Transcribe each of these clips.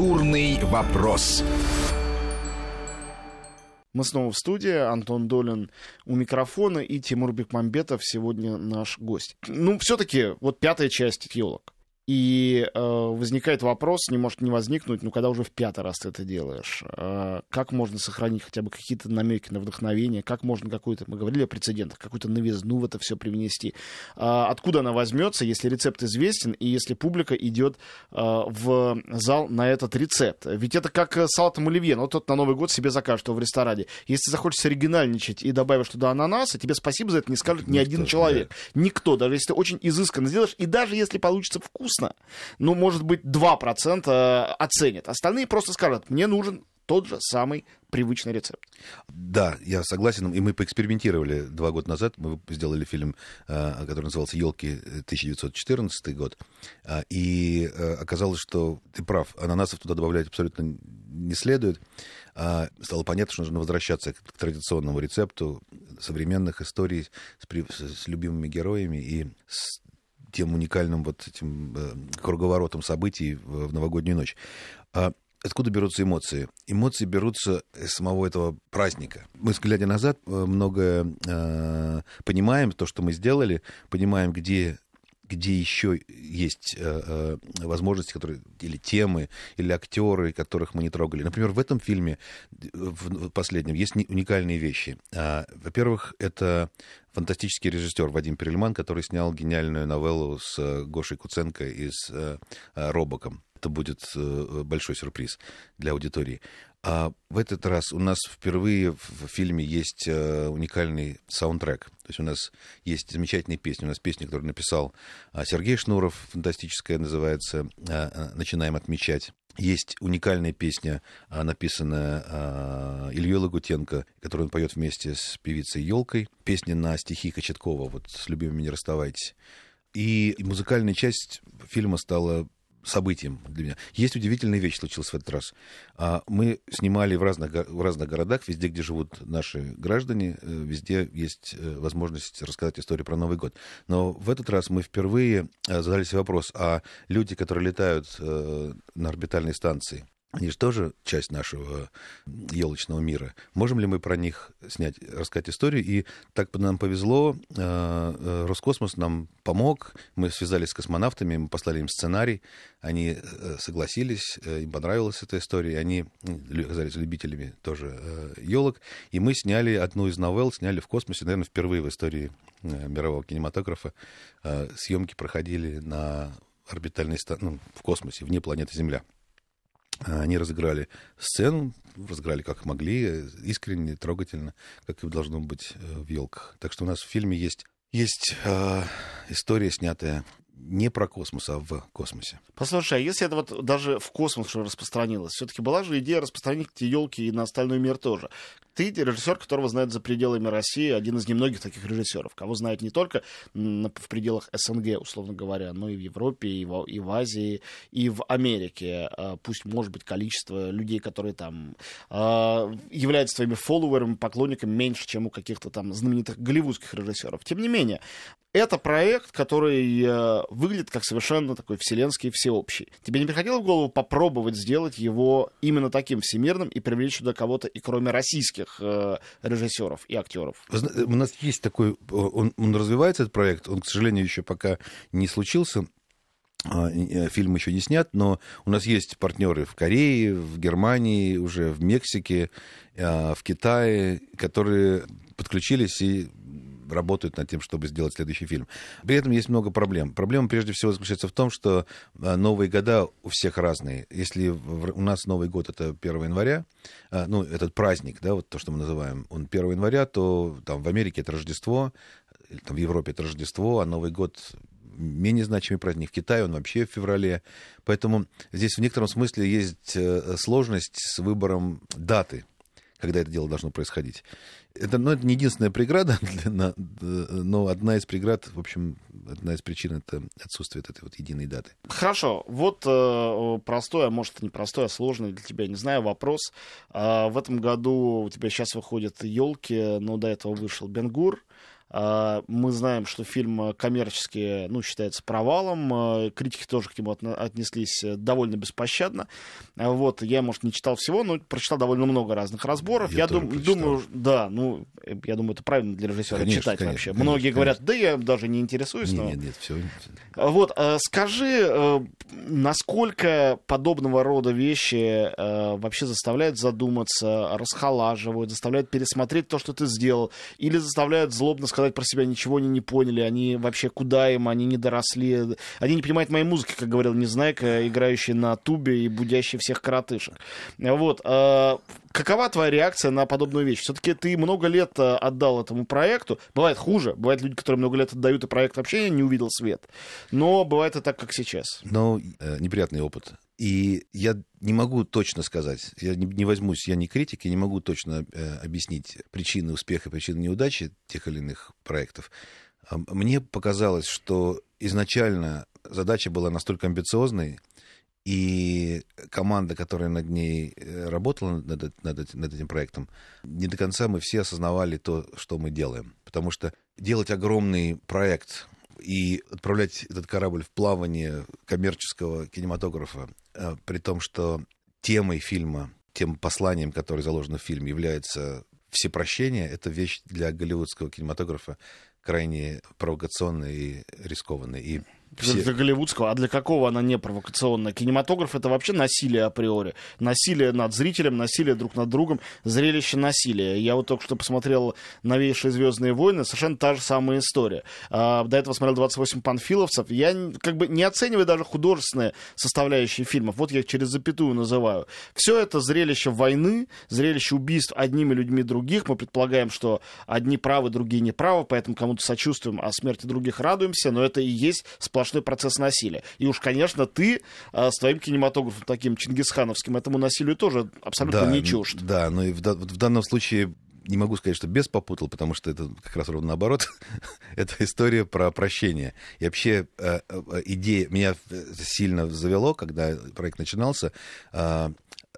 Культурный вопрос. Мы снова в студии. Антон Долин у микрофона и Тимур Бекмамбетов сегодня наш гость. Ну, все-таки вот пятая часть елок. И э, возникает вопрос, не может не возникнуть, ну, когда уже в пятый раз ты это делаешь, э, как можно сохранить хотя бы какие-то намеки на вдохновение, как можно какую-то, мы говорили о прецедентах, какую-то новизну в это все привнести. Э, откуда она возьмется, если рецепт известен, и если публика идет э, в зал на этот рецепт? Ведь это как с салатом оливье, ну, тот на Новый год себе закажет его в ресторане. Если захочешь оригинальничать и добавишь туда ананаса, тебе спасибо за это не скажет ни Никто, один человек. Да. Никто, даже если ты очень изысканно сделаешь, и даже если получится вкусно, вкусно, ну, может быть, 2% оценят. Остальные просто скажут, мне нужен тот же самый привычный рецепт. Да, я согласен. И мы поэкспериментировали два года назад. Мы сделали фильм, э, который назывался «Елки 1914 год». А, и э, оказалось, что ты прав, ананасов туда добавлять абсолютно не следует. Стало понятно, что нужно возвращаться к традиционному рецепту современных историй с, с любимыми героями и с тем уникальным вот этим э, круговоротом событий в, новогоднюю ночь. А откуда берутся эмоции? Эмоции берутся из самого этого праздника. Мы, глядя назад, э, многое э, понимаем, то, что мы сделали, понимаем, где где еще есть э, э, возможности, которые, или темы, или актеры, которых мы не трогали. Например, в этом фильме, в, в последнем, есть уникальные вещи. А, во-первых, это фантастический режиссер Вадим Перельман, который снял гениальную новеллу с э, Гошей Куценко и с э, э, Робоком. Это будет большой сюрприз для аудитории. А в этот раз у нас впервые в фильме есть уникальный саундтрек. То есть у нас есть замечательные песни. У нас песня, которую написал Сергей Шнуров, фантастическая, называется «Начинаем отмечать». Есть уникальная песня, написанная Ильей Лагутенко, которую он поет вместе с певицей Елкой. Песня на стихи Кочеткова, вот «С любимыми не расставайтесь». И музыкальная часть фильма стала событием для меня. Есть удивительная вещь случилась в этот раз. А, мы снимали в разных, в разных городах, везде, где живут наши граждане, э, везде есть э, возможность рассказать историю про Новый год. Но в этот раз мы впервые э, задали себе вопрос, а люди, которые летают на орбитальной станции, они же тоже часть нашего елочного мира. Можем ли мы про них снять, рассказать историю? И так нам повезло, э, э, Роскосмос нам помог, мы связались с космонавтами, мы послали им сценарий, они э, согласились, им понравилась эта история, они оказались любителями тоже елок, и мы сняли одну из новелл, сняли в космосе, наверное, впервые в истории мирового кинематографа. Съемки проходили на орбитальной станции, ну, в космосе, вне планеты Земля. Они разыграли сцену, разыграли как могли, искренне, трогательно, как и должно быть э, в елках. Так что у нас в фильме есть, есть э, история, снятая не про космос, а в космосе. Послушай, а если это вот даже в космос уже распространилось, все-таки была же идея распространить эти елки и на остальной мир тоже. Ты режиссер, которого знают за пределами России, один из немногих таких режиссеров, кого знают не только в пределах СНГ, условно говоря, но и в Европе, и в, и в Азии, и в Америке. А, пусть, может быть, количество людей, которые там а, являются твоими фолловерами, поклонниками, меньше, чем у каких-то там знаменитых голливудских режиссеров. Тем не менее, это проект, который э, выглядит как совершенно такой вселенский, всеобщий. Тебе не приходило в голову попробовать сделать его именно таким всемирным и привлечь сюда кого-то и кроме российских э, режиссеров и актеров? У нас есть такой, он, он развивается, этот проект, он, к сожалению, еще пока не случился, а, э, фильм еще не снят, но у нас есть партнеры в Корее, в Германии, уже в Мексике, а, в Китае, которые подключились и работают над тем, чтобы сделать следующий фильм. При этом есть много проблем. Проблема прежде всего заключается в том, что а, новые года у всех разные. Если у нас Новый год это 1 января, а, ну, этот праздник, да, вот то, что мы называем, он 1 января, то там в Америке это Рождество, там, в Европе это Рождество, а Новый год менее значимый праздник. В Китае он вообще в феврале. Поэтому здесь в некотором смысле есть э, сложность с выбором даты когда это дело должно происходить. Это, ну, это не единственная преграда, для, но одна из преград, в общем, одна из причин это отсутствие этой вот единой даты. Хорошо, вот э, простой, а может не простой, а сложный для тебя, не знаю, вопрос. Э, в этом году у тебя сейчас выходят елки, но до этого вышел Бенгур. А, мы знаем, что фильм коммерчески ну, считается провалом. А, критики тоже к нему отнеслись довольно беспощадно. А, вот, я, может, не читал всего, но прочитал довольно много разных разборов. Я, я дум, думаю, да, ну, я думаю, это правильно для режиссера конечно, читать конечно, вообще. Конечно, Многие конечно. говорят, да я даже не интересуюсь. Нет, но... нет, нет, все. Вот, скажи, э, насколько подобного рода вещи э, вообще заставляют задуматься, расхолаживают, заставляют пересмотреть то, что ты сделал, или заставляют злобно сказать про себя, ничего они не поняли, они вообще куда им, они не доросли, они не понимают моей музыки, как говорил Незнайка, играющий на тубе и будящий всех коротышек. Вот. Э, какова твоя реакция на подобную вещь? Все-таки ты много лет э, отдал этому проекту. Бывает хуже. Бывают люди, которые много лет отдают, и проект вообще не увидел свет. Но бывает и так, как сейчас. Ну, неприятный опыт. И я не могу точно сказать, я не, не возьмусь, я не критик, я не могу точно э, объяснить причины успеха, причины неудачи тех или иных проектов. Мне показалось, что изначально задача была настолько амбициозной, и команда, которая над ней э, работала, над, над, над этим проектом, не до конца мы все осознавали то, что мы делаем. Потому что делать огромный проект и отправлять этот корабль в плавание коммерческого кинематографа, э, при том, что темой фильма, тем посланием, которое заложено в фильме, является всепрощение, это вещь для голливудского кинематографа крайне провокационная и рискованная. И все... Для голливудского. А для какого она не провокационная? Кинематограф это вообще насилие априори. Насилие над зрителем, насилие друг над другом, зрелище насилия. Я вот только что посмотрел новейшие Звездные войны, совершенно та же самая история. А, до этого смотрел 28 панфиловцев. Я как бы не оцениваю даже художественные составляющие фильмов. Вот я их через запятую называю. Все это зрелище войны, зрелище убийств одними людьми других. Мы предполагаем, что одни правы, другие неправы, поэтому кому-то сочувствуем, а смерти других радуемся, но это и есть сплошной сплошной процесс насилия. И уж, конечно, ты а, с твоим кинематографом таким чингисхановским этому насилию тоже абсолютно да, не чужд. Да, но и в, в данном случае не могу сказать, что без попутал, потому что это как раз ровно наоборот. это история про прощение. И вообще э, э, идея меня сильно завело, когда проект начинался, э,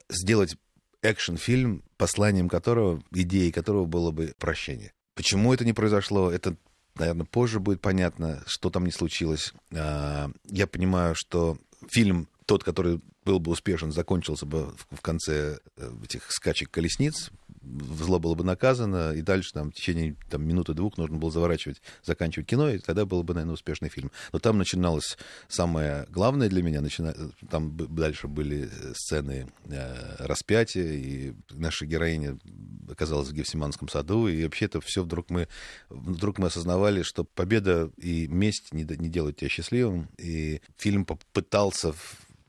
сделать экшн-фильм, посланием которого, идеей которого было бы прощение. Почему это не произошло? Это наверное, позже будет понятно, что там не случилось. А, я понимаю, что фильм тот, который был бы успешен, закончился бы в конце э, этих скачек колесниц, зло было бы наказано, и дальше там, в течение там, минуты-двух нужно было заворачивать, заканчивать кино, и тогда был бы, наверное, успешный фильм. Но там начиналось самое главное для меня, начина... там дальше были э, сцены э, распятия, и наша героиня оказалась в Гефсиманском саду, и вообще это все вдруг мы, вдруг мы осознавали, что победа и месть не, не делают тебя счастливым, и фильм попытался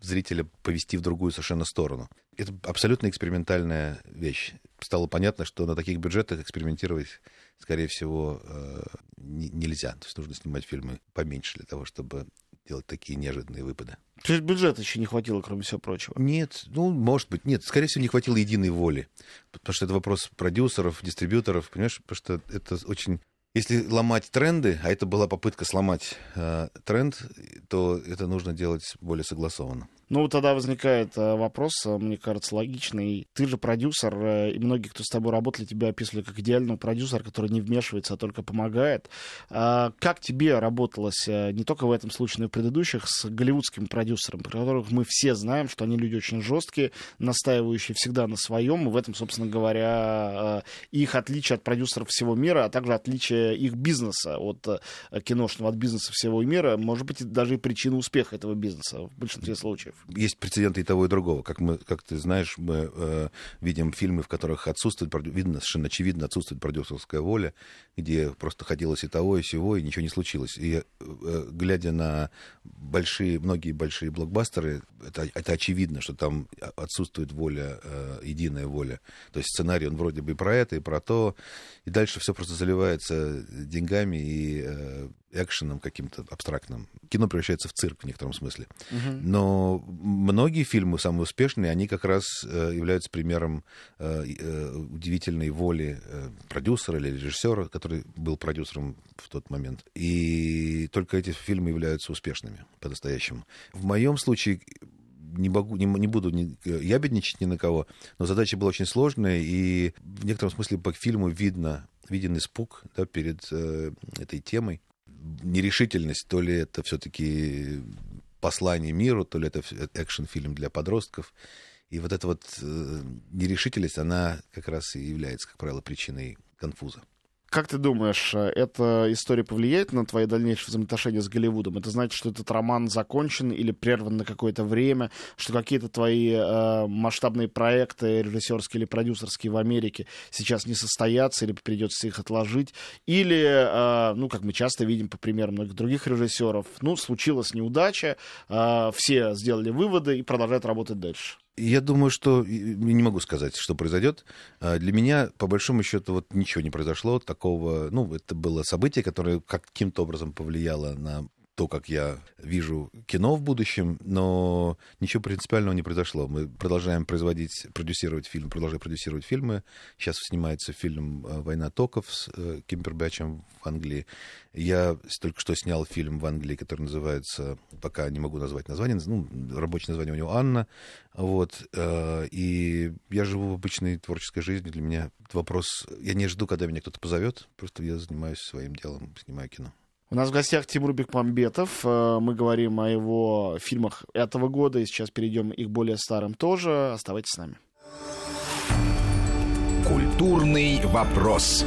зрителя повести в другую совершенно сторону. Это абсолютно экспериментальная вещь. Стало понятно, что на таких бюджетах экспериментировать, скорее всего, э, нельзя. То есть нужно снимать фильмы поменьше для того, чтобы делать такие неожиданные выпады. То есть бюджета еще не хватило, кроме всего прочего? Нет, ну, может быть, нет. Скорее всего, не хватило единой воли. Потому что это вопрос продюсеров, дистрибьюторов, понимаешь? Потому что это очень если ломать тренды, а это была попытка сломать э, тренд, то это нужно делать более согласованно. Ну, тогда возникает э, вопрос, э, мне кажется, логичный. Ты же продюсер, э, и многие, кто с тобой работали, тебя описывали как идеального продюсера, который не вмешивается, а только помогает. А как тебе работалось не только в этом случае, но и в предыдущих с голливудским продюсером, про которых мы все знаем, что они люди очень жесткие, настаивающие всегда на своем, и в этом, собственно говоря, их отличие от продюсеров всего мира, а также отличие их бизнеса от киношного, от бизнеса всего мира, может быть, даже и причина успеха этого бизнеса в большинстве случаев есть прецеденты и того, и другого. Как, мы, как ты знаешь, мы э, видим фильмы, в которых отсутствует, видно, совершенно очевидно, отсутствует продюсерская воля, где просто ходилось и того, и всего, и ничего не случилось. И э, глядя на большие, многие большие блокбастеры, это, это очевидно, что там отсутствует воля, э, единая воля. То есть сценарий, он вроде бы и про это, и про то, и дальше все просто заливается деньгами и э, экшеном каким-то абстрактным. Кино превращается в цирк в некотором смысле. Uh-huh. Но многие фильмы, самые успешные, они как раз э, являются примером э, э, удивительной воли продюсера или режиссера, который был продюсером в тот момент. И только эти фильмы являются успешными по-настоящему. В моем случае не, могу, не, не буду не, ябедничать ни на кого, но задача была очень сложная, и в некотором смысле по фильму видно, виден испуг да, перед э, этой темой. Нерешительность, то ли это все-таки послание миру, то ли это экшн-фильм для подростков. И вот эта вот э, нерешительность, она как раз и является, как правило, причиной конфуза. Как ты думаешь, э, эта история повлияет на твои дальнейшие взаимоотношения с Голливудом? Это значит, что этот роман закончен или прерван на какое-то время, что какие-то твои э, масштабные проекты, режиссерские или продюсерские в Америке сейчас не состоятся или придется их отложить? Или, э, ну, как мы часто видим по примеру многих других режиссеров, ну, случилась неудача, э, все сделали выводы и продолжают работать дальше? Я думаю, что не могу сказать, что произойдет. А, для меня, по большому счету, вот ничего не произошло такого. Ну, это было событие, которое каким-то образом повлияло на то, как я вижу кино в будущем, но ничего принципиального не произошло. Мы продолжаем производить, продюсировать фильм, продолжаем продюсировать фильмы. Сейчас снимается фильм э, «Война токов» с э, Кимпербэтчем в Англии. Я только что снял фильм в Англии, который называется, пока не могу назвать название, ну, рабочее название у него «Анна». Вот. Э, и я живу в обычной творческой жизни. Для меня вопрос... Я не жду, когда меня кто-то позовет. Просто я занимаюсь своим делом, снимаю кино. У нас в гостях Тимур Бекмамбетов. Э, мы говорим о его фильмах этого года, и сейчас перейдем и к более старым тоже. Оставайтесь с нами. Культурный вопрос.